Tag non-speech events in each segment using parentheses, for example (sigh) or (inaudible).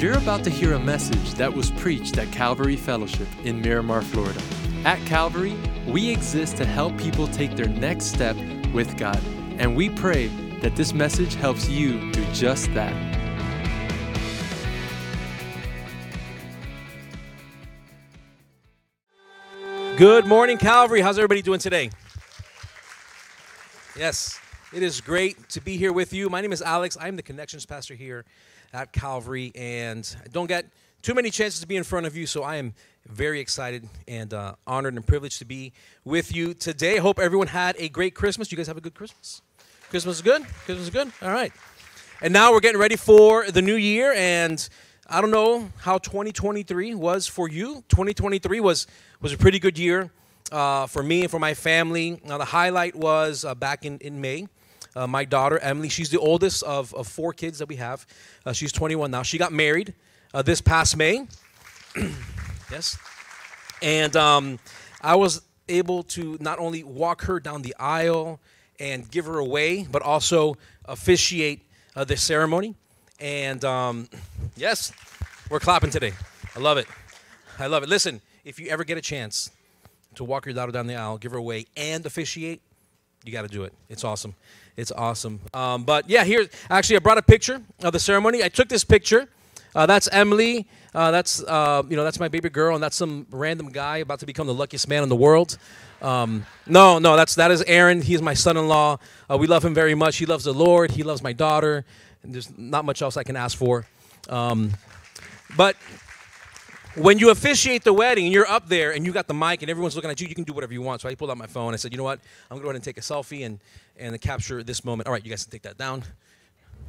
You're about to hear a message that was preached at Calvary Fellowship in Miramar, Florida. At Calvary, we exist to help people take their next step with God, and we pray that this message helps you do just that. Good morning, Calvary. How's everybody doing today? Yes, it is great to be here with you. My name is Alex. I'm the connections pastor here at Calvary, and I don't get too many chances to be in front of you, so I am very excited and uh, honored and privileged to be with you today. I hope everyone had a great Christmas. You guys have a good Christmas? Christmas is good? Christmas is good? All right. And now we're getting ready for the new year, and I don't know how 2023 was for you. 2023 was was a pretty good year uh, for me and for my family. Now the highlight was uh, back in in May. Uh, my daughter Emily, she's the oldest of, of four kids that we have. Uh, she's 21 now. She got married uh, this past May. (clears throat) yes, and um, I was able to not only walk her down the aisle and give her away, but also officiate uh, the ceremony. And um, (clears throat) yes, we're clapping today. I love it. I love it. Listen, if you ever get a chance to walk your daughter down the aisle, give her away, and officiate, you got to do it. It's awesome. It's awesome. Um, but yeah, here actually I brought a picture of the ceremony. I took this picture. Uh, that's Emily. Uh, that's uh, you know that's my baby girl, and that's some random guy about to become the luckiest man in the world. Um, no, no, that's that is Aaron. He's my son-in-law. Uh, we love him very much. He loves the Lord. He loves my daughter. And there's not much else I can ask for. Um, but when you officiate the wedding and you're up there and you got the mic and everyone's looking at you, you can do whatever you want. So I pulled out my phone. I said, you know what? I'm going to go ahead and take a selfie and, and capture this moment. All right, you guys can take that down.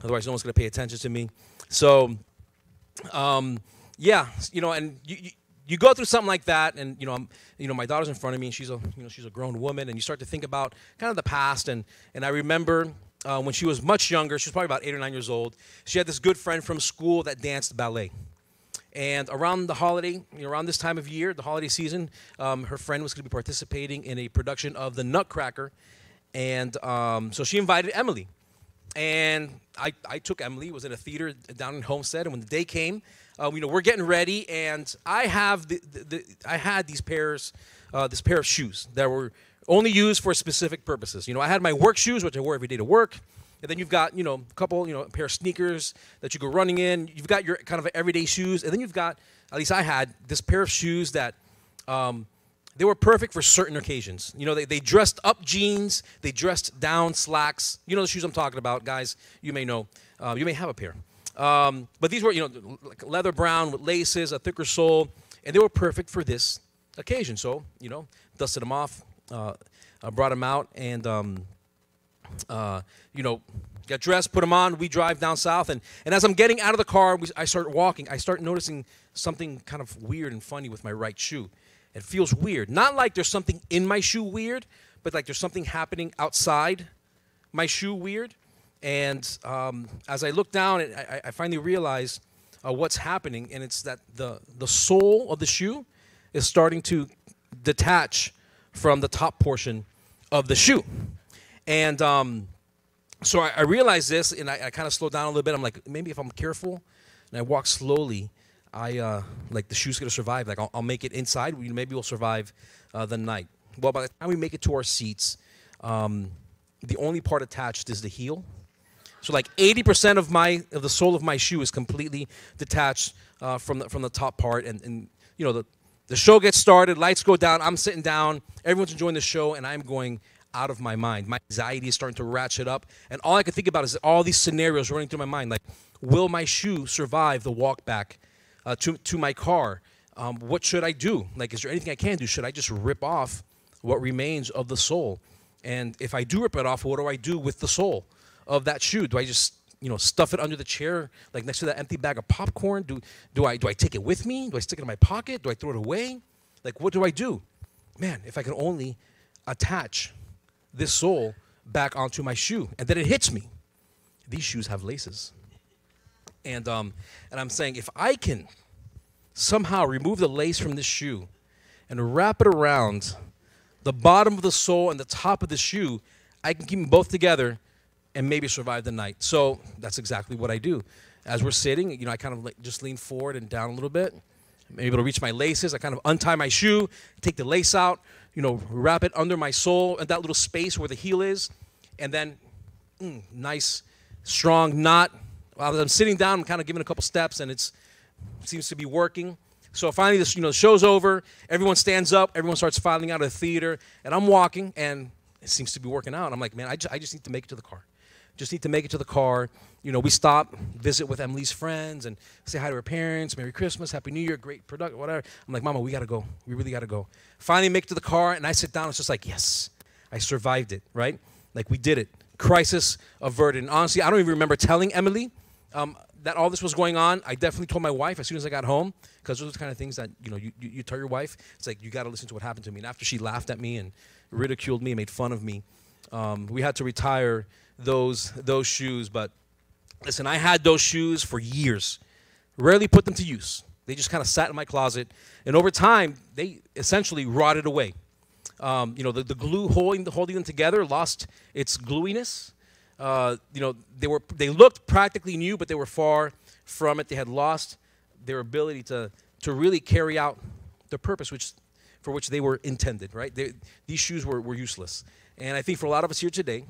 Otherwise, no one's going to pay attention to me. So, um, yeah, you know, and you, you, you, go through something like that, and you know, I'm, you know, my daughter's in front of me, and she's a, you know, she's a grown woman, and you start to think about kind of the past, and and I remember uh, when she was much younger, she was probably about eight or nine years old. She had this good friend from school that danced ballet. And around the holiday, around this time of year, the holiday season, um, her friend was going to be participating in a production of The Nutcracker. And um, so she invited Emily. And I, I took Emily, was in a theater down in Homestead. And when the day came, uh, you know, we're getting ready. And I have the, the, the I had these pairs, uh, this pair of shoes that were only used for specific purposes. You know, I had my work shoes, which I wore every day to work. And then you've got, you know, a couple, you know, a pair of sneakers that you go running in. You've got your kind of everyday shoes. And then you've got, at least I had, this pair of shoes that um, they were perfect for certain occasions. You know, they, they dressed up jeans, they dressed down slacks. You know the shoes I'm talking about, guys. You may know. Uh, you may have a pair. Um, but these were, you know, like leather brown with laces, a thicker sole, and they were perfect for this occasion. So, you know, dusted them off, uh, brought them out, and um, uh, you know, got dressed, put them on. We drive down south, and, and as I'm getting out of the car, we, I start walking. I start noticing something kind of weird and funny with my right shoe. It feels weird. Not like there's something in my shoe weird, but like there's something happening outside my shoe weird. And um, as I look down, I, I finally realize uh, what's happening, and it's that the, the sole of the shoe is starting to detach from the top portion of the shoe. And um, so I, I, realized this, and I, I kind of slowed down a little bit. I'm like, maybe if I'm careful and I walk slowly, I uh, like the shoe's gonna survive. Like I'll, I'll make it inside. Maybe we'll survive uh, the night. Well, by the time we make it to our seats, um, the only part attached is the heel. So like 80% of my of the sole of my shoe is completely detached uh, from the from the top part, and, and you know the the show gets started, lights go down. I'm sitting down, everyone's enjoying the show, and I'm going out of my mind. My anxiety is starting to ratchet up. And all I can think about is all these scenarios running through my mind. Like, will my shoe survive the walk back uh, to, to my car? Um, what should I do? Like, is there anything I can do? Should I just rip off what remains of the sole? And if I do rip it off, what do I do with the sole of that shoe? Do I just you know stuff it under the chair like next to that empty bag of popcorn do do i do i take it with me do i stick it in my pocket do i throw it away like what do i do man if i can only attach this sole back onto my shoe. And then it hits me. These shoes have laces. And, um, and I'm saying, if I can somehow remove the lace from this shoe and wrap it around the bottom of the sole and the top of the shoe, I can keep them both together and maybe survive the night. So that's exactly what I do. as we're sitting, you know, I kind of just lean forward and down a little bit. I'm able to reach my laces. I kind of untie my shoe, take the lace out, you know, wrap it under my sole and that little space where the heel is, and then mm, nice, strong knot. While I'm sitting down, I'm kind of giving a couple steps, and it's seems to be working. So finally, this you know, the show's over. Everyone stands up. Everyone starts filing out of the theater, and I'm walking, and it seems to be working out. I'm like, man, I just, I just need to make it to the car. Just need to make it to the car. You know, we stop, visit with Emily's friends, and say hi to her parents. Merry Christmas, Happy New Year, great product, whatever. I'm like, Mama, we gotta go. We really gotta go. Finally, make it to the car, and I sit down. It's just like, yes, I survived it. Right? Like we did it. Crisis averted. And honestly, I don't even remember telling Emily um, that all this was going on. I definitely told my wife as soon as I got home because those are the kind of things that you know you, you, you tell your wife. It's like you got to listen to what happened to me. And after she laughed at me and ridiculed me and made fun of me, um, we had to retire those those shoes. But listen, I had those shoes for years. Rarely put them to use. They just kind of sat in my closet, and over time, they essentially rotted away. Um, you know, the, the glue holding holding them together lost its glueiness. Uh, you know, they were they looked practically new, but they were far from it. They had lost their ability to to really carry out the purpose which for which they were intended. Right? They, these shoes were, were useless. And I think for a lot of us here today,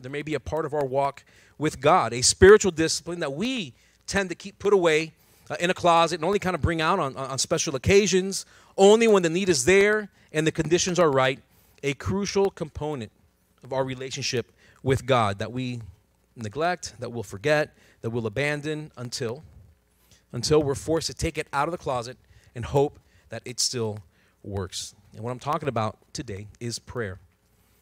there may be a part of our walk with God, a spiritual discipline that we tend to keep put away uh, in a closet and only kind of bring out on, on special occasions, only when the need is there and the conditions are right. A crucial component of our relationship with God that we neglect, that we'll forget, that we'll abandon until until we're forced to take it out of the closet and hope that it still works. And what I'm talking about today is prayer.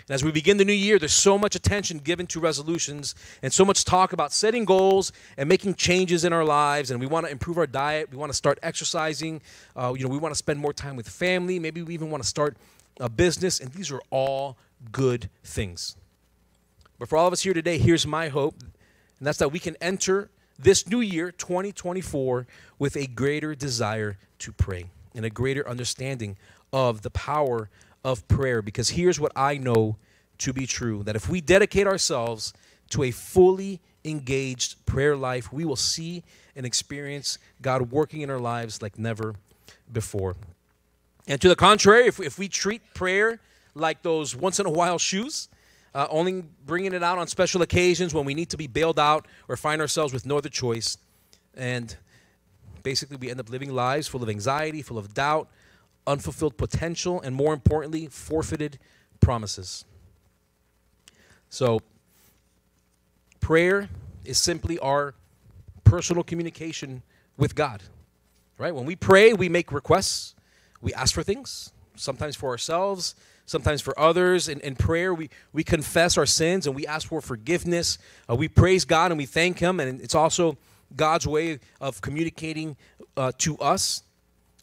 And as we begin the new year, there's so much attention given to resolutions and so much talk about setting goals and making changes in our lives. And we want to improve our diet. We want to start exercising. Uh, you know, we want to spend more time with family. Maybe we even want to start a business. And these are all good things. But for all of us here today, here's my hope, and that's that we can enter this new year, 2024, with a greater desire to pray and a greater understanding of the power of prayer. Because here's what I know to be true that if we dedicate ourselves to a fully engaged prayer life, we will see and experience God working in our lives like never before. And to the contrary, if, if we treat prayer like those once in a while shoes, uh, only bringing it out on special occasions when we need to be bailed out or find ourselves with no other choice. And basically, we end up living lives full of anxiety, full of doubt, unfulfilled potential, and more importantly, forfeited promises. So, prayer is simply our personal communication with God. Right? When we pray, we make requests, we ask for things, sometimes for ourselves, sometimes for others. In, in prayer, we, we confess our sins and we ask for forgiveness. Uh, we praise God and we thank Him, and it's also God's way of communicating uh, to us.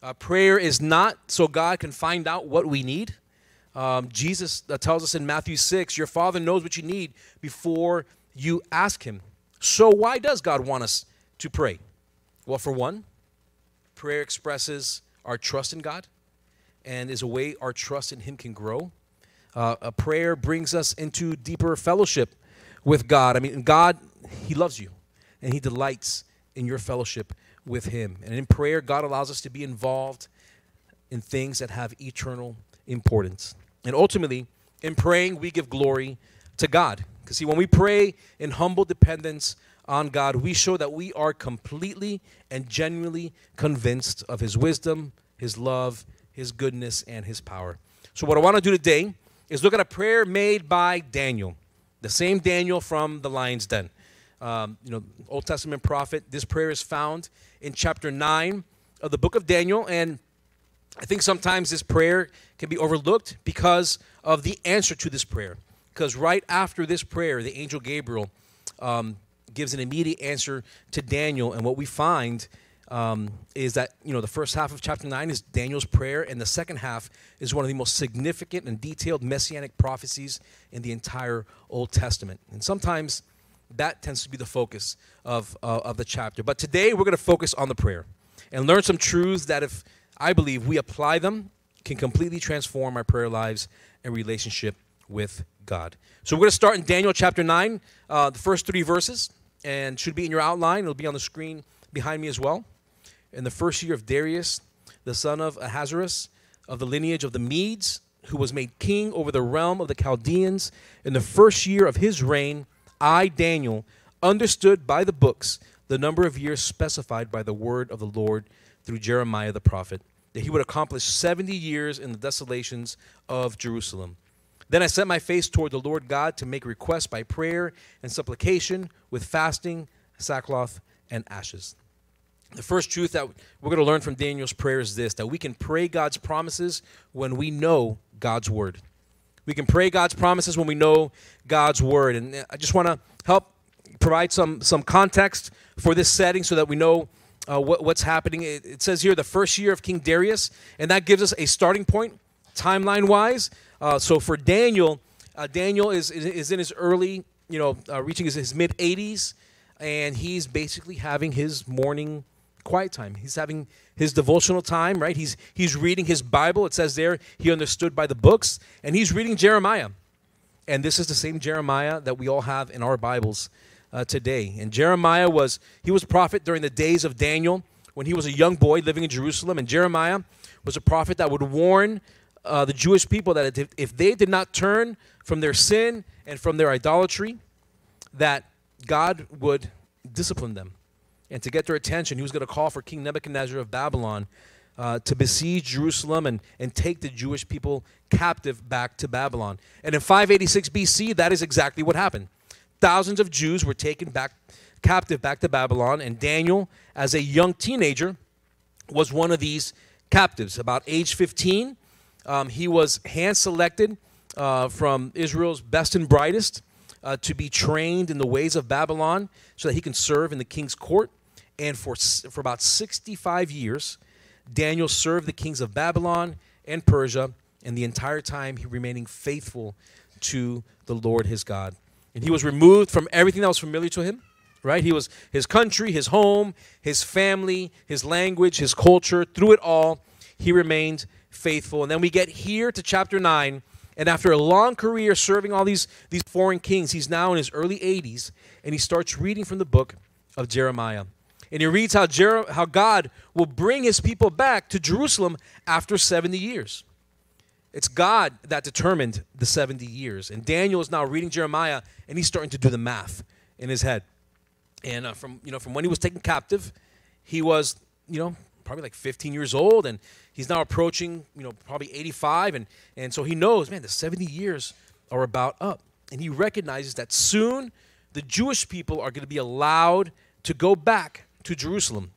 Uh, prayer is not so God can find out what we need. Um, Jesus uh, tells us in Matthew 6 Your Father knows what you need before you ask Him. So, why does God want us to pray? Well, for one, prayer expresses our trust in God and is a way our trust in Him can grow. Uh, a prayer brings us into deeper fellowship with God. I mean, God, He loves you, and He delights in your fellowship with Him. And in prayer, God allows us to be involved in things that have eternal importance. And ultimately, in praying, we give glory to God. Because, see, when we pray in humble dependence on God, we show that we are completely and genuinely convinced of His wisdom, His love, his goodness, and his power. So, what I want to do today is look at a prayer made by Daniel, the same Daniel from the lion's den. Um, you know, Old Testament prophet. This prayer is found in chapter 9 of the book of Daniel. And I think sometimes this prayer can be overlooked because of the answer to this prayer. Because right after this prayer, the angel Gabriel um, gives an immediate answer to Daniel. And what we find um, is that you know the first half of chapter 9 is daniel's prayer and the second half is one of the most significant and detailed messianic prophecies in the entire old testament and sometimes that tends to be the focus of, uh, of the chapter but today we're going to focus on the prayer and learn some truths that if i believe we apply them can completely transform our prayer lives and relationship with god so we're going to start in daniel chapter 9 uh, the first three verses and should be in your outline. It'll be on the screen behind me as well. In the first year of Darius, the son of Ahasuerus, of the lineage of the Medes, who was made king over the realm of the Chaldeans, in the first year of his reign, I, Daniel, understood by the books the number of years specified by the word of the Lord through Jeremiah the prophet, that he would accomplish 70 years in the desolations of Jerusalem. Then I set my face toward the Lord God to make requests by prayer and supplication with fasting, sackcloth, and ashes. The first truth that we're going to learn from Daniel's prayer is this that we can pray God's promises when we know God's word. We can pray God's promises when we know God's word. And I just want to help provide some, some context for this setting so that we know uh, what, what's happening. It, it, says here the first year of King Darius, and that gives us a starting point timeline wise. Uh, so for Daniel, uh, Daniel is, is in his early, you know, uh, reaching his, his mid 80s, and he's basically having his morning quiet time. He's having his devotional time, right? He's he's reading his Bible. It says there he understood by the books, and he's reading Jeremiah. And this is the same Jeremiah that we all have in our Bibles uh, today. And Jeremiah was he was a prophet during the days of Daniel when he was a young boy living in Jerusalem. And Jeremiah was a prophet that would warn uh, the Jewish people that if they did not turn from their sin and from their idolatry, that God would discipline them and to get their attention, he was going to call for King Nebuchadnezzar of Babylon uh, to besiege Jerusalem and, and take the Jewish people captive back to Babylon. And in 586 BC, that is exactly what happened. Thousands of Jews were taken back captive back to Babylon, and Daniel, as a young teenager, was one of these captives. About age 15, um, he was hand selected uh, from Israel's best and brightest uh, to be trained in the ways of Babylon so that he can serve in the king's court. And for, for about 65 years, Daniel served the kings of Babylon and Persia, and the entire time he remaining faithful to the Lord his God. And he was removed from everything that was familiar to him, right? He was his country, his home, his family, his language, his culture. Through it all, he remained faithful. And then we get here to chapter 9, and after a long career serving all these, these foreign kings, he's now in his early 80s, and he starts reading from the book of Jeremiah. And he reads how, Jer- how God will bring his people back to Jerusalem after 70 years. It's God that determined the 70 years. And Daniel is now reading Jeremiah and he's starting to do the math in his head. And uh, from, you know, from when he was taken captive, he was, you know, probably like 15 years old and he's now approaching, you know, probably 85 and and so he knows, man, the 70 years are about up. And he recognizes that soon the Jewish people are going to be allowed to go back to Jerusalem.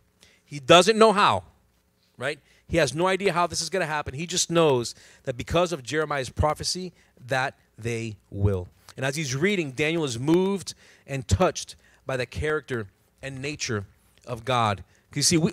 He doesn't know how, right? He has no idea how this is going to happen. He just knows that because of Jeremiah's prophecy, that they will. And as he's reading, Daniel is moved and touched by the character and nature of God. You see, we,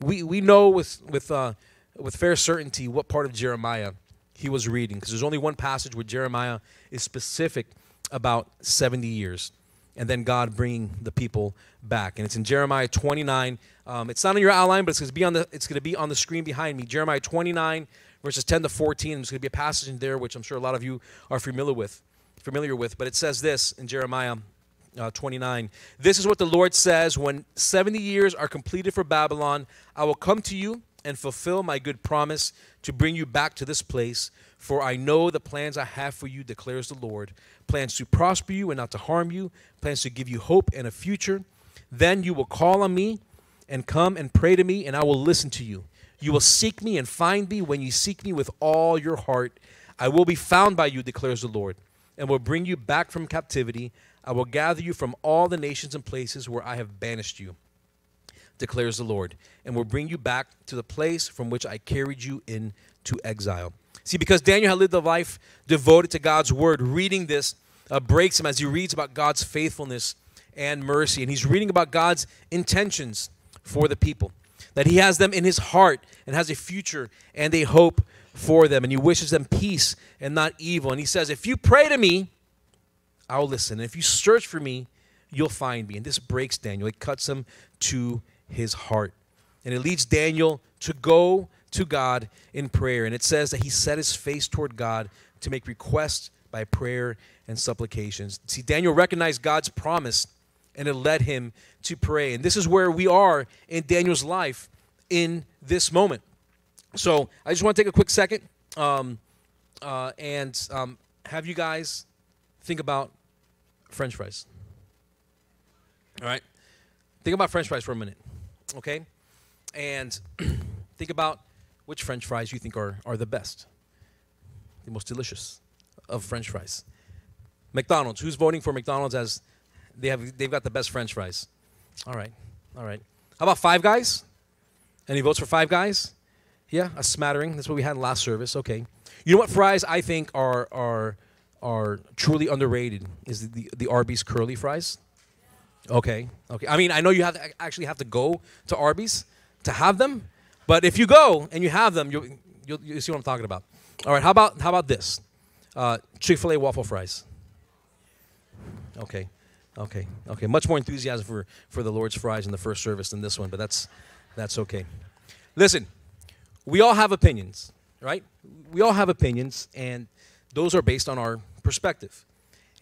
we, we know with, with, uh, with fair certainty what part of Jeremiah he was reading, because there's only one passage where Jeremiah is specific about 70 years and then God bringing the people back. And it's in Jeremiah 29. Um, it's not in your outline, but it's going to be on the it's going to be on the screen behind me. Jeremiah 29 verses 10 to 14. There's going to be a passage in there which I'm sure a lot of you are familiar with. Familiar with, but it says this in Jeremiah uh, 29. This is what the Lord says: When 70 years are completed for Babylon, I will come to you and fulfill my good promise to bring you back to this place. For I know the plans I have for you, declares the Lord plans to prosper you and not to harm you, plans to give you hope and a future. Then you will call on me and come and pray to me, and I will listen to you. You will seek me and find me when you seek me with all your heart. I will be found by you, declares the Lord, and will bring you back from captivity. I will gather you from all the nations and places where I have banished you, declares the Lord, and will bring you back to the place from which I carried you into exile. See, because Daniel had lived a life devoted to God's word, reading this uh, breaks him as he reads about God's faithfulness and mercy. And he's reading about God's intentions for the people, that he has them in his heart and has a future and a hope for them. And he wishes them peace and not evil. And he says, If you pray to me, I'll listen. And if you search for me, you'll find me. And this breaks Daniel, it cuts him to his heart. And it leads Daniel to go to God in prayer. And it says that he set his face toward God to make requests by prayer and supplications. See, Daniel recognized God's promise and it led him to pray. And this is where we are in Daniel's life in this moment. So I just want to take a quick second um, uh, and um, have you guys think about French fries. All right? Think about French fries for a minute, okay? And (clears throat) think about which French fries you think are, are the best, the most delicious of French fries. McDonald's. Who's voting for McDonald's as they have they've got the best French fries? All right, all right. How about Five Guys? Any votes for Five Guys? Yeah, a smattering. That's what we had in last service. Okay. You know what fries I think are are are truly underrated is the, the, the Arby's curly fries. Okay, okay. I mean, I know you have to actually have to go to Arby's to have them, but if you go and you have them, you you'll, you'll see what I'm talking about. All right. How about how about this? Uh, Chick Fil A waffle fries. Okay, okay, okay. Much more enthusiasm for for the Lord's fries in the first service than this one, but that's that's okay. Listen, we all have opinions, right? We all have opinions, and those are based on our perspective.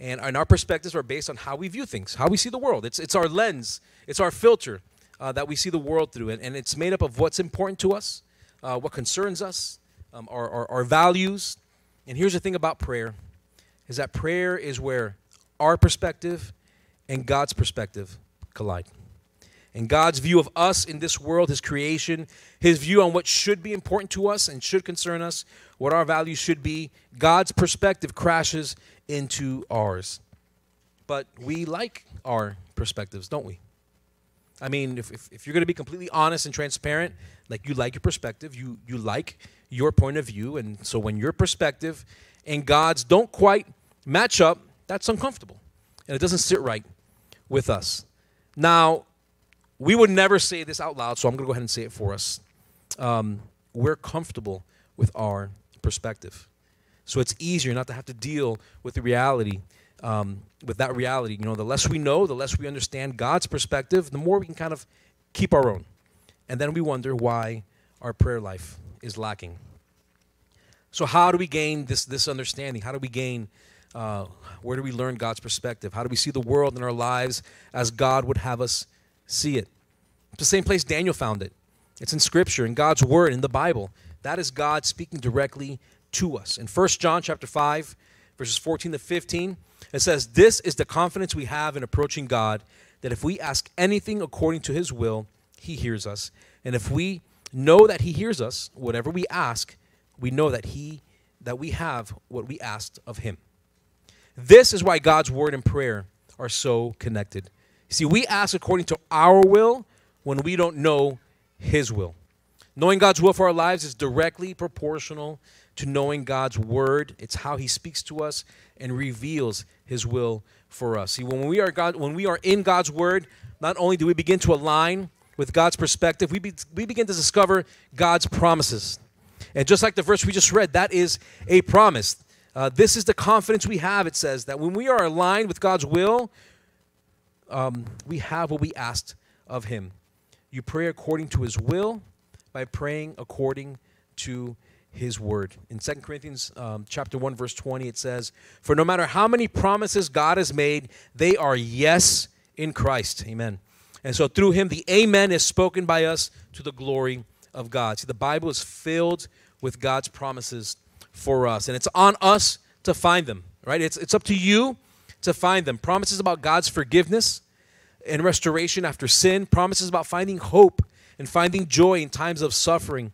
And, and our perspectives are based on how we view things, how we see the world. It's, it's our lens, it's our filter uh, that we see the world through. And, and it's made up of what's important to us, uh, what concerns us, um, our, our, our values. And here's the thing about prayer is that prayer is where our perspective and God's perspective collide. And God's view of us in this world, His creation, His view on what should be important to us and should concern us, what our values should be, God's perspective crashes into ours. But we like our perspectives, don't we? I mean, if, if, if you're going to be completely honest and transparent, like you like your perspective, you, you like your point of view. And so when your perspective and God's don't quite match up, that's uncomfortable. And it doesn't sit right with us. Now, we would never say this out loud, so I'm going to go ahead and say it for us. Um, we're comfortable with our perspective. So it's easier not to have to deal with the reality, um, with that reality. You know, the less we know, the less we understand God's perspective, the more we can kind of keep our own. And then we wonder why our prayer life is lacking. So, how do we gain this, this understanding? How do we gain, uh, where do we learn God's perspective? How do we see the world in our lives as God would have us see it? It's the same place Daniel found it. It's in Scripture, in God's Word, in the Bible. That is God speaking directly to us. In 1 John chapter 5, verses 14 to 15, it says, This is the confidence we have in approaching God, that if we ask anything according to his will, he hears us. And if we know that he hears us, whatever we ask, we know that he that we have what we asked of him. This is why God's word and prayer are so connected. See, we ask according to our will when we don't know his will. Knowing God's will for our lives is directly proportional to knowing God's word. It's how he speaks to us and reveals his will for us. See, when we are God, when we are in God's word, not only do we begin to align with God's perspective, we, be, we begin to discover God's promises. And just like the verse we just read, that is a promise. Uh, this is the confidence we have, it says, that when we are aligned with God's will, um, we have what we asked of Him. You pray according to His will, by praying according to his word. In 2 Corinthians um, chapter 1 verse 20 it says, "For no matter how many promises God has made, they are yes in Christ." Amen. And so through him the amen is spoken by us to the glory of God. See, the Bible is filled with God's promises for us, and it's on us to find them, right? It's it's up to you to find them. Promises about God's forgiveness and restoration after sin, promises about finding hope and finding joy in times of suffering.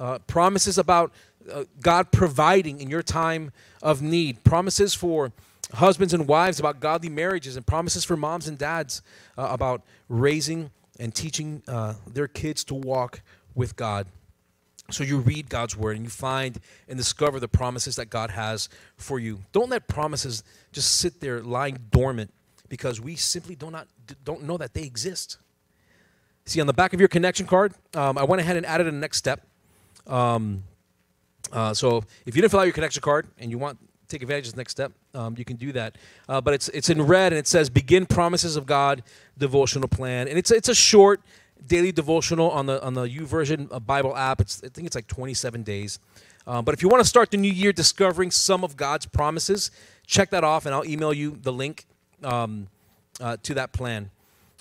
Uh, promises about uh, God providing in your time of need. Promises for husbands and wives about godly marriages, and promises for moms and dads uh, about raising and teaching uh, their kids to walk with God. So you read God's word and you find and discover the promises that God has for you. Don't let promises just sit there lying dormant because we simply do not don't know that they exist. See, on the back of your connection card, um, I went ahead and added a next step. Um, uh, so if you didn't fill out your connection card and you want to take advantage of the next step, um, you can do that. Uh, but it's it's in red and it says "Begin Promises of God Devotional Plan," and it's it's a short daily devotional on the on the YouVersion uh, Bible app. It's I think it's like 27 days. Uh, but if you want to start the new year discovering some of God's promises, check that off, and I'll email you the link um, uh, to that plan.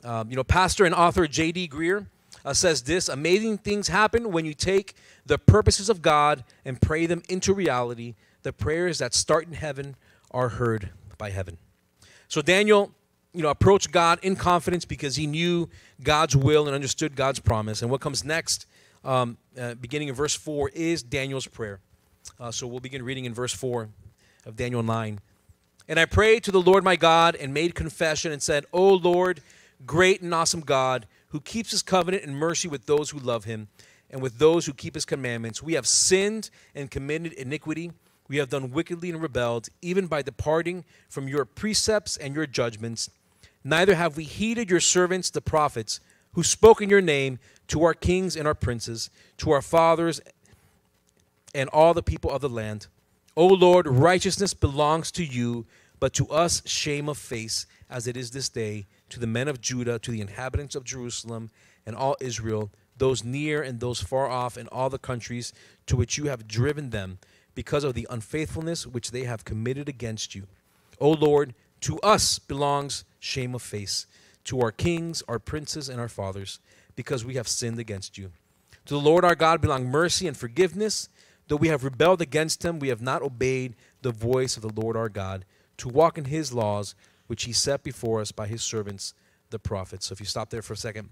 Um, you know, pastor and author J.D. Greear uh, says this Amazing things happen when you take the purposes of God and pray them into reality. The prayers that start in heaven are heard by heaven. So Daniel, you know, approached God in confidence because he knew God's will and understood God's promise. And what comes next, um, uh, beginning in verse 4, is Daniel's prayer. Uh, so we'll begin reading in verse 4 of Daniel 9. And I prayed to the Lord my God and made confession and said, O Lord, great and awesome God, who keeps his covenant and mercy with those who love him and with those who keep his commandments, we have sinned and committed iniquity. We have done wickedly and rebelled, even by departing from your precepts and your judgments. Neither have we heeded your servants, the prophets, who spoke in your name to our kings and our princes, to our fathers and all the people of the land. O Lord, righteousness belongs to you, but to us shame of face, as it is this day, to the men of Judah, to the inhabitants of Jerusalem, and all Israel, those near and those far off, and all the countries to which you have driven them, because of the unfaithfulness which they have committed against you. O Lord, to us belongs shame of face, to our kings, our princes, and our fathers, because we have sinned against you. To the Lord our God belong mercy and forgiveness Though we have rebelled against him, we have not obeyed the voice of the Lord our God to walk in his laws, which he set before us by his servants, the prophets. So if you stop there for a second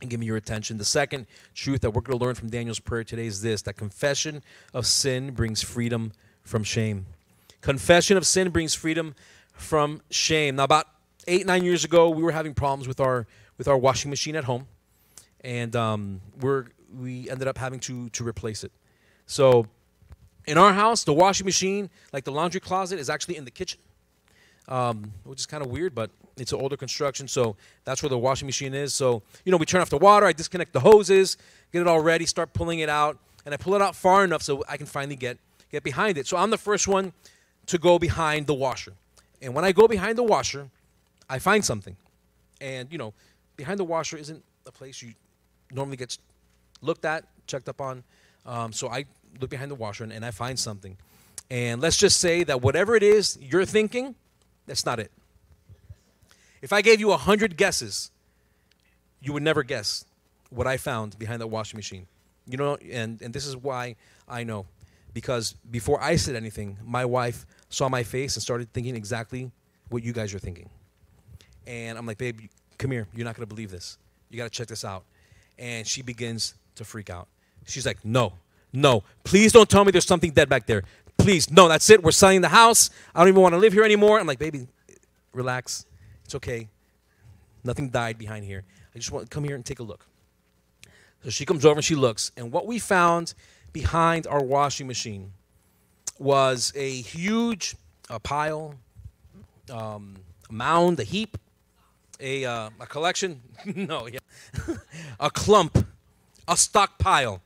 and give me your attention, the second truth that we're going to learn from Daniel's prayer today is this that confession of sin brings freedom from shame. Confession of sin brings freedom from shame. Now, about eight, nine years ago, we were having problems with our with our washing machine at home, and um, we're we ended up having to to replace it. So in our house, the washing machine, like the laundry closet, is actually in the kitchen, um, which is kind of weird, but it's an older construction, so that's where the washing machine is. So, you know, we turn off the water, I disconnect the hoses, get it all ready, start pulling it out, and I pull it out far enough so I can finally get, get behind it. So I'm the first one to go behind the washer. And when I go behind the washer, I find something. And, you know, behind the washer isn't a place you normally get looked at, checked up on. Um, so I look behind the washer and, and I find something. And let's just say that whatever it is you're thinking, that's not it. If I gave you a hundred guesses, you would never guess what I found behind that washing machine. You know, and, and this is why I know. Because before I said anything, my wife saw my face and started thinking exactly what you guys are thinking. And I'm like, babe, come here. You're not going to believe this. You got to check this out. And she begins to freak out. She's like, no, no. Please don't tell me there's something dead back there. Please, no, that's it. We're selling the house. I don't even want to live here anymore. I'm like, baby, relax. It's okay. Nothing died behind here. I just want to come here and take a look. So she comes over and she looks. And what we found behind our washing machine was a huge a pile, um, a mound, a heap, a, uh, a collection. (laughs) no, yeah. (laughs) a clump, a stockpile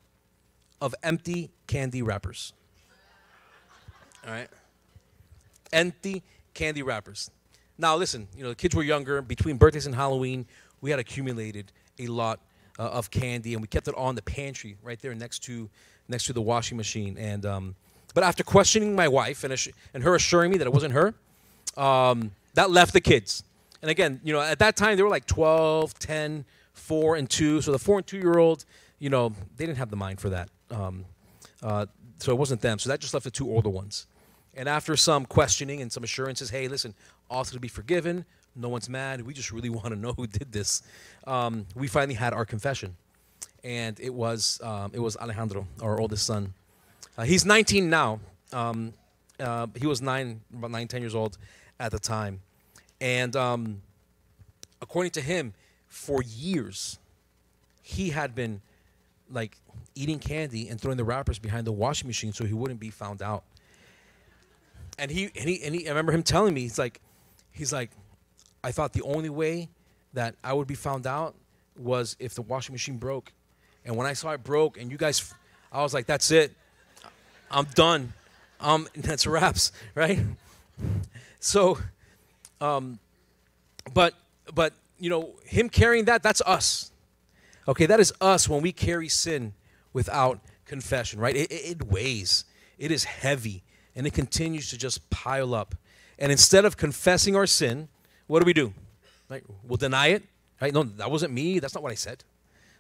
of empty candy wrappers. All right? Empty candy wrappers. Now, listen, you know, the kids were younger. Between birthdays and Halloween, we had accumulated a lot uh, of candy, and we kept it in the pantry right there next to next to the washing machine. And um, but after questioning my wife and, and her assuring me that it wasn't her, um, that left the kids. And again, you know, at that time they were like 12, 10, 4, and 2. So the 4 and 2 year old, you know, they didn't have the mind for that. Um, uh, so it wasn't them. So that just left the two older ones. And after some questioning and some assurances, hey, listen, all to be forgiven. No one's mad. We just really (laughs) want to know who did this. Um, we finally had our confession, and it was um, it was Alejandro, our oldest son. Uh, he's 19 now. Um, uh, he was nine, about nine, ten years old at the time, and um, according to him, for years, he had been like eating candy and throwing the wrappers behind the washing machine so he wouldn't be found out. And he and he and he, I remember him telling me he's like, he's like, I thought the only way that I would be found out was if the washing machine broke, and when I saw it broke and you guys, I was like, that's it, I'm done, um, (laughs) that's wraps, right? So, um, but but you know him carrying that, that's us. Okay, that is us when we carry sin without confession, right? It, it, weighs, it is heavy, and it continues to just pile up. And instead of confessing our sin, what do we do? Right? We'll deny it Right? No, that wasn't me. That's not what I said.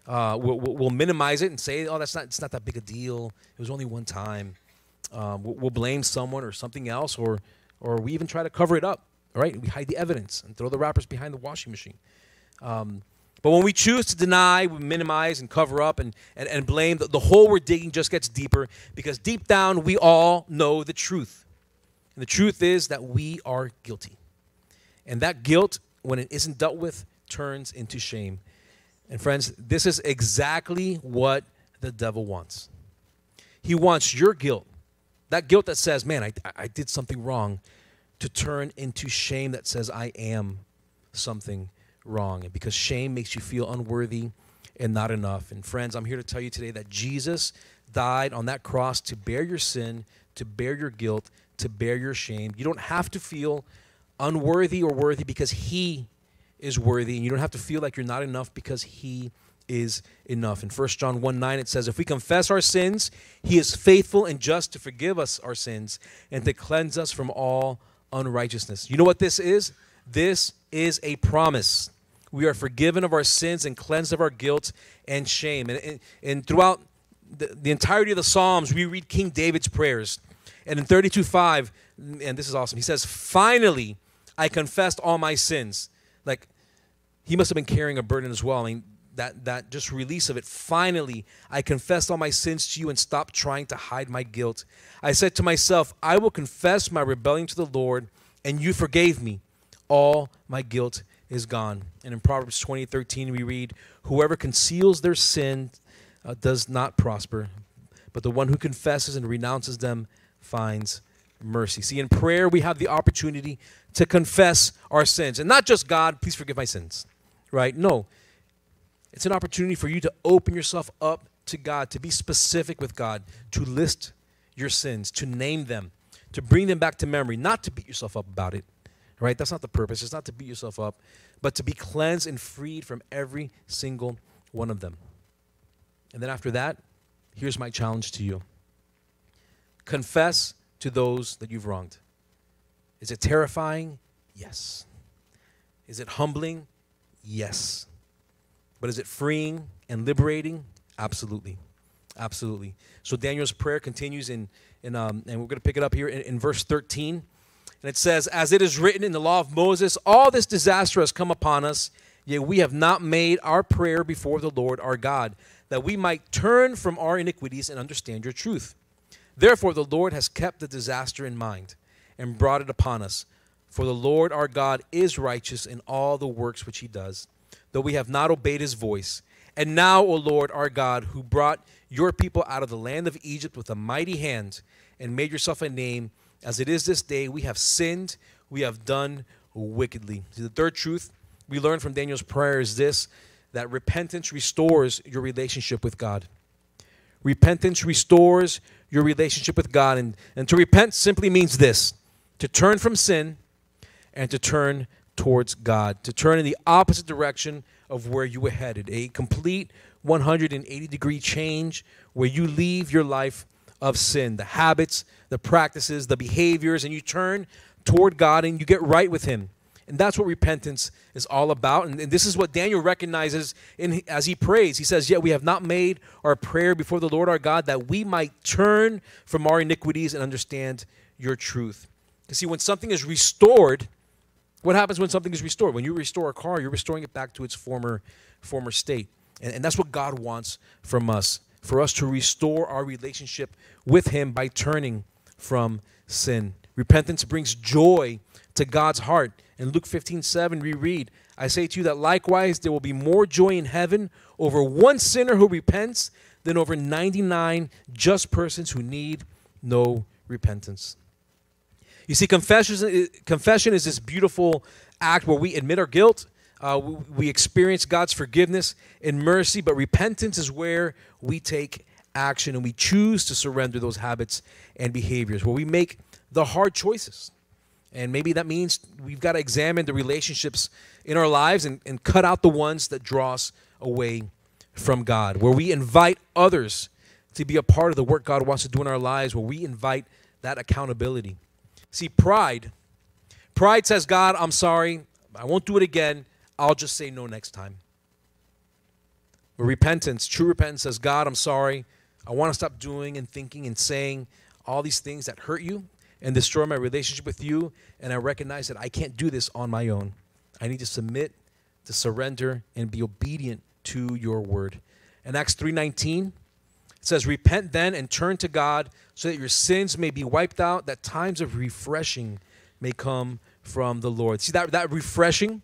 Uh, we'll, we'll, minimize it and say, oh, that's not, it's not that big a deal. It was only one time. Um, we'll, blame someone or something else, or, or we even try to cover it up. Right? We hide the evidence and throw the wrappers behind the washing machine. Um, but when we choose to deny, we minimize and cover up and, and, and blame, the, the hole we're digging just gets deeper because deep down we all know the truth. And the truth is that we are guilty. And that guilt, when it isn't dealt with, turns into shame. And friends, this is exactly what the devil wants. He wants your guilt, that guilt that says, man, I, I did something wrong, to turn into shame that says, I am something wrong. And because shame makes you feel unworthy and not enough. And friends, I'm here to tell you today that Jesus died on that cross to bear your sin, to bear your guilt, to bear your shame. You don't have to feel unworthy or worthy because He is worthy. And you don't have to feel like you're not enough because He is enough. In 1 John 1 9, it says, If we confess our sins, He is faithful and just to forgive us our sins and to cleanse us from all unrighteousness. You know what this is? This is a promise. We are forgiven of our sins and cleansed of our guilt and shame. And, and, and throughout the, the entirety of the Psalms, we read King David's prayers. And in 32 5, and this is awesome, he says, Finally, I confessed all my sins. Like, he must have been carrying a burden as well. I mean, that, that just release of it. Finally, I confessed all my sins to you and stopped trying to hide my guilt. I said to myself, I will confess my rebellion to the Lord, and you forgave me. All my guilt is gone. And in Proverbs 20, 13, we read, Whoever conceals their sin uh, does not prosper, but the one who confesses and renounces them finds mercy. See, in prayer, we have the opportunity to confess our sins. And not just, God, please forgive my sins, right? No. It's an opportunity for you to open yourself up to God, to be specific with God, to list your sins, to name them, to bring them back to memory, not to beat yourself up about it, right? That's not the purpose. It's not to beat yourself up, but to be cleansed and freed from every single one of them. And then after that, here's my challenge to you confess to those that you've wronged. Is it terrifying? Yes. Is it humbling? Yes. But is it freeing and liberating? Absolutely. Absolutely. So Daniel's prayer continues in, in um, and we're going to pick it up here in, in verse 13. And it says, As it is written in the law of Moses, all this disaster has come upon us, yet we have not made our prayer before the Lord our God, that we might turn from our iniquities and understand your truth. Therefore, the Lord has kept the disaster in mind and brought it upon us. For the Lord our God is righteous in all the works which he does, though we have not obeyed his voice. And now, O Lord our God, who brought your people out of the land of Egypt with a mighty hand and made yourself a name, as it is this day, we have sinned, we have done wickedly. The third truth we learn from Daniel's prayer is this that repentance restores your relationship with God. Repentance restores your relationship with God. And, and to repent simply means this to turn from sin and to turn towards God, to turn in the opposite direction of where you were headed. A complete 180 degree change where you leave your life of sin, the habits, the practices, the behaviors, and you turn toward God and you get right with Him. And that's what repentance is all about. And, and this is what Daniel recognizes in, as he prays. He says, Yet we have not made our prayer before the Lord our God that we might turn from our iniquities and understand your truth. You see, when something is restored, what happens when something is restored? When you restore a car, you're restoring it back to its former, former state. And, and that's what God wants from us for us to restore our relationship with Him by turning from sin. Repentance brings joy to God's heart. In Luke 15 7, we read, I say to you that likewise there will be more joy in heaven over one sinner who repents than over 99 just persons who need no repentance. You see, confession, eh, confession is this beautiful act where we admit our guilt, uh, we, we experience God's forgiveness and mercy, but repentance is where we take action and we choose to surrender those habits and behaviors, where we make the hard choices. And maybe that means we've got to examine the relationships in our lives and, and cut out the ones that draw us away from God, where we invite others to be a part of the work God wants to do in our lives, where we invite that accountability. See, pride, pride says, God, I'm sorry. I won't do it again. I'll just say no next time. But repentance, true repentance says, God, I'm sorry. I want to stop doing and thinking and saying all these things that hurt you and destroy my relationship with you. And I recognize that I can't do this on my own. I need to submit, to surrender, and be obedient to your word. In Acts 3:19, it says, Repent then and turn to God so that your sins may be wiped out, that times of refreshing may come from the Lord. See that, that refreshing?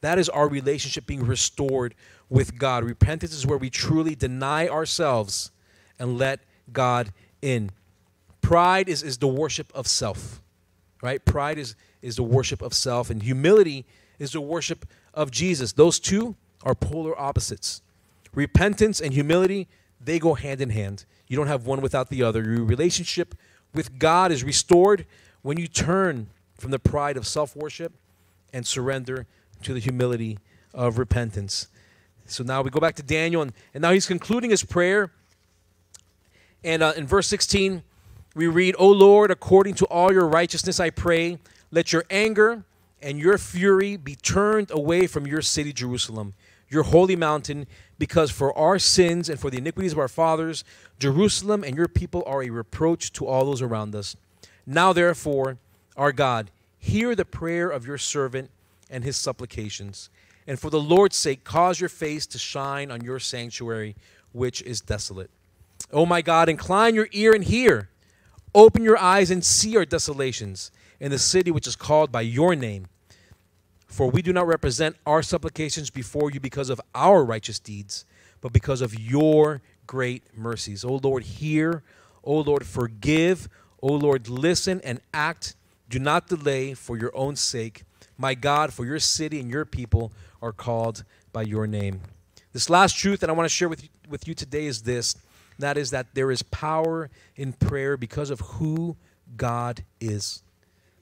That is our relationship being restored with God. Repentance is where we truly deny ourselves and let God in. Pride is, is the worship of self, right? Pride is, is the worship of self, and humility is the worship of Jesus. Those two are polar opposites. Repentance and humility, they go hand in hand. You don't have one without the other. Your relationship with God is restored when you turn from the pride of self worship and surrender to the humility of repentance. So now we go back to Daniel, and, and now he's concluding his prayer. And uh, in verse 16, we read, O Lord, according to all your righteousness, I pray, let your anger and your fury be turned away from your city, Jerusalem, your holy mountain, because for our sins and for the iniquities of our fathers, Jerusalem and your people are a reproach to all those around us. Now, therefore, our God, hear the prayer of your servant and his supplications. And for the Lord's sake, cause your face to shine on your sanctuary, which is desolate. O my God, incline your ear and hear. Open your eyes and see our desolations in the city which is called by your name. For we do not represent our supplications before you because of our righteous deeds, but because of your great mercies. O Lord, hear. O Lord, forgive. O Lord, listen and act. Do not delay for your own sake. My God, for your city and your people are called by your name. This last truth that I want to share with you, with you today is this that is that there is power in prayer because of who God is.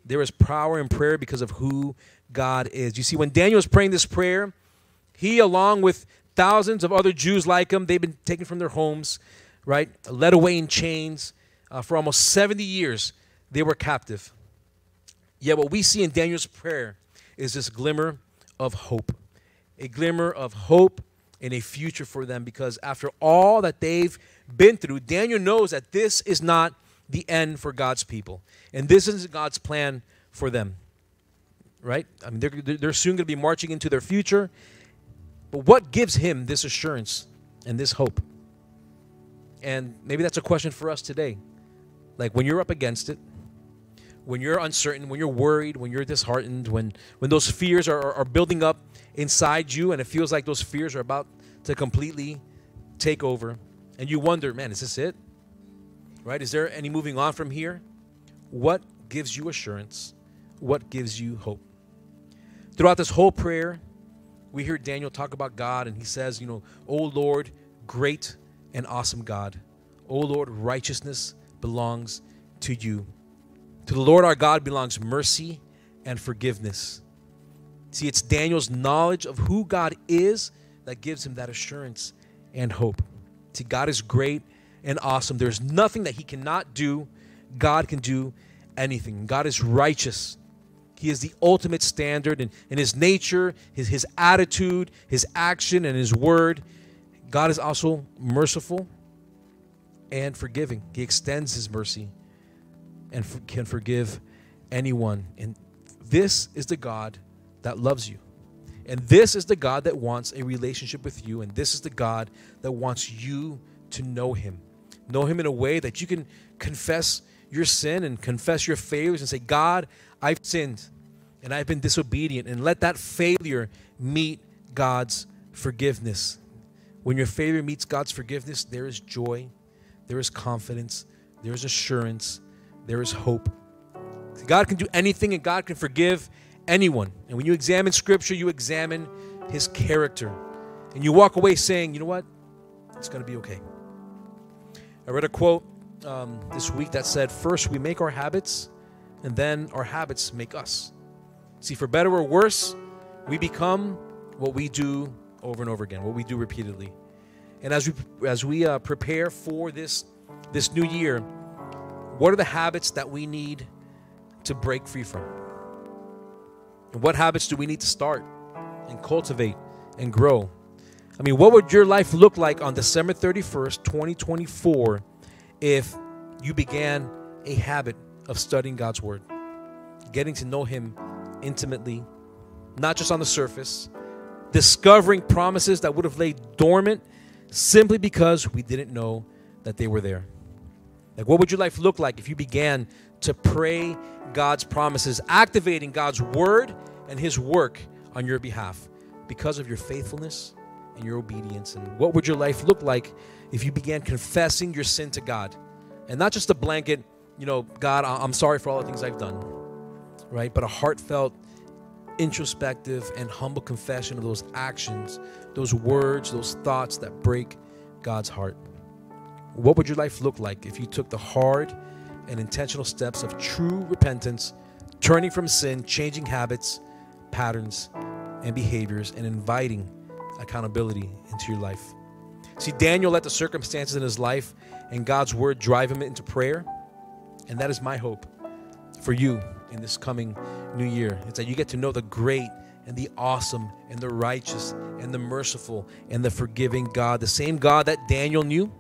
There is power in prayer because of who God is. You see, when Daniel was praying this prayer, he, along with thousands of other Jews like him, they've been taken from their homes, right? Led away in chains. Uh, for almost 70 years, they were captive. Yet, what we see in Daniel's prayer is this glimmer of hope a glimmer of hope in a future for them because after all that they've been through, Daniel knows that this is not the end for God's people. And this is God's plan for them. Right? I mean, they're, they're soon going to be marching into their future. But what gives him this assurance and this hope? And maybe that's a question for us today. Like when you're up against it, when you're uncertain, when you're worried, when you're disheartened, when, when those fears are, are building up inside you and it feels like those fears are about to completely take over, and you wonder, man, is this it? Right? Is there any moving on from here? What gives you assurance? What gives you hope? Throughout this whole prayer, we hear Daniel talk about God, and he says, You know, O Lord, great and awesome God. O Lord, righteousness belongs to you. To the Lord our God belongs mercy and forgiveness. See, it's Daniel's knowledge of who God is that gives him that assurance and hope. See, God is great and awesome. There's nothing that he cannot do. God can do anything. God is righteous. He is the ultimate standard in, in his nature, his, his attitude, his action, and his word. God is also merciful and forgiving. He extends his mercy and can forgive anyone. And this is the God that loves you. And this is the God that wants a relationship with you. And this is the God that wants you to know Him. Know Him in a way that you can confess your sin and confess your failures and say, God, I've sinned and I've been disobedient. And let that failure meet God's forgiveness. When your failure meets God's forgiveness, there is joy, there is confidence, there is assurance, there is hope. God can do anything and God can forgive anyone. And when you examine Scripture, you examine His character. And you walk away saying, you know what? It's going to be okay. I read a quote um, this week that said, First, we make our habits, and then our habits make us. See, for better or worse, we become what we do over and over again, what we do repeatedly. And as we as we uh, prepare for this this new year, what are the habits that we need to break free from? And what habits do we need to start? and cultivate and grow. I mean, what would your life look like on December 31st, 2024, if you began a habit of studying God's Word, getting to know Him intimately, not just on the surface, discovering promises that would have laid dormant simply because we didn't know that they were there? Like, what would your life look like if you began to pray God's promises, activating God's Word and His work on your behalf because of your faithfulness? and your obedience? And what would your life look like if you began confessing your sin to God? And not just a blanket, you know, God, I'm sorry for all the things I've done, right? But a heartfelt, introspective, and humble confession of those actions, those words, those thoughts that break God's heart. What would your life look like if you took the hard and intentional steps of true repentance, turning from sin, changing habits, patterns, and behaviors, and inviting accountability into your life. See, Daniel let the circumstances in his life and God's word drive him into prayer. And that is my hope for you in this coming new year. It's that you get to know the great and the awesome and the righteous and the merciful and the forgiving God, the same God that Daniel knew,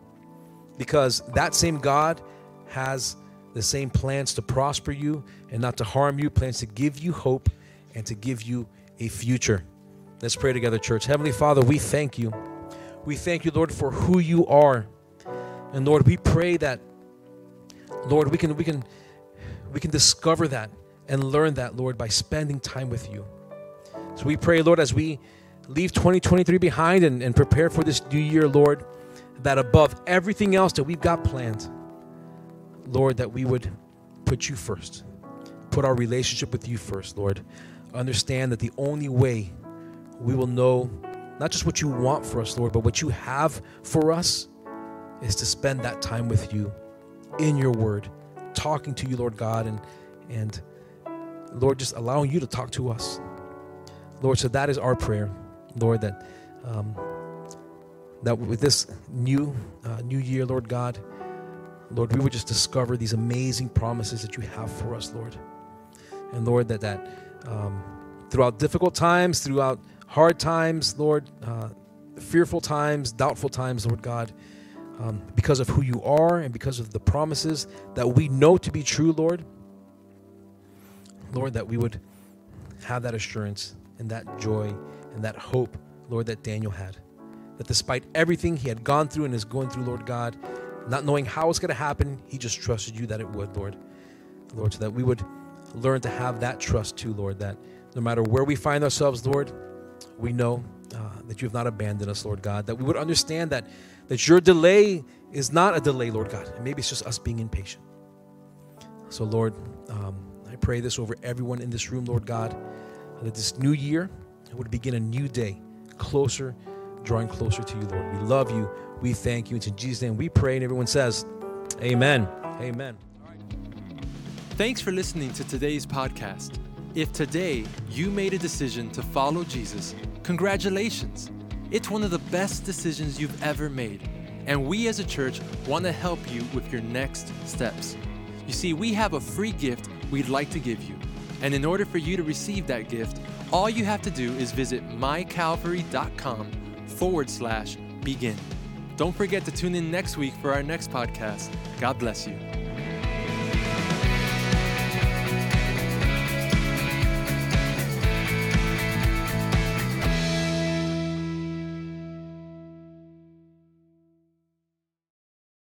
because that same God has the same plans to prosper you and not to harm you, plans to give you hope and to give you a future. Let's pray together, church. Heavenly Father, we thank you. We thank you, Lord, for who you are. And Lord, we pray that, Lord, we can we can we can discover that and learn that, Lord, by spending time with you. So we pray, Lord, as we leave 2023 behind and, and prepare for this new year, Lord, that above everything else that we've got planned, Lord, that we would put you first. Put our relationship with you first, Lord. Understand that the only way we will know not just what you want for us, Lord, but what you have for us is to spend that time with you in your word, talking to you, Lord God, and and Lord, just allowing you to talk to us. Lord, so that is our prayer, Lord, that um, that with this new uh, new year, Lord God, Lord, we would just discover these amazing promises that you have for us, Lord, and Lord, that that um, throughout difficult times, throughout hard times, Lord, uh, fearful times, doubtful times, Lord God, um, because of who you are and because of the promises that we know to be true, Lord. Lord, that we would have that assurance and that joy and that hope, Lord, that Daniel had. That despite everything he had gone through and is going through, Lord God, not knowing how it's going to happen, he just trusted you that it would, Lord. Lord, so that we would learn to have that trust too, Lord, that no matter where we find ourselves, Lord, we know uh, that you have not abandoned us, Lord God, that we would understand that, that your delay is not a delay, Lord God. Maybe it's just us being impatient. So, Lord, um, I pray this over everyone in this room, Lord God, that this new year would begin a new day, closer, drawing closer to you, Lord. We love you. We thank you. It's in Jesus' name we pray. And everyone says, Amen. Amen. Thanks for listening to today's podcast. If today you made a decision to follow Jesus, congratulations! It's one of the best decisions you've ever made, and we as a church want to help you with your next steps. You see, we have a free gift we'd like to give you, and in order for you to receive that gift, all you have to do is visit mycalvary.com forward slash begin. Don't forget to tune in next week for our next podcast. God bless you.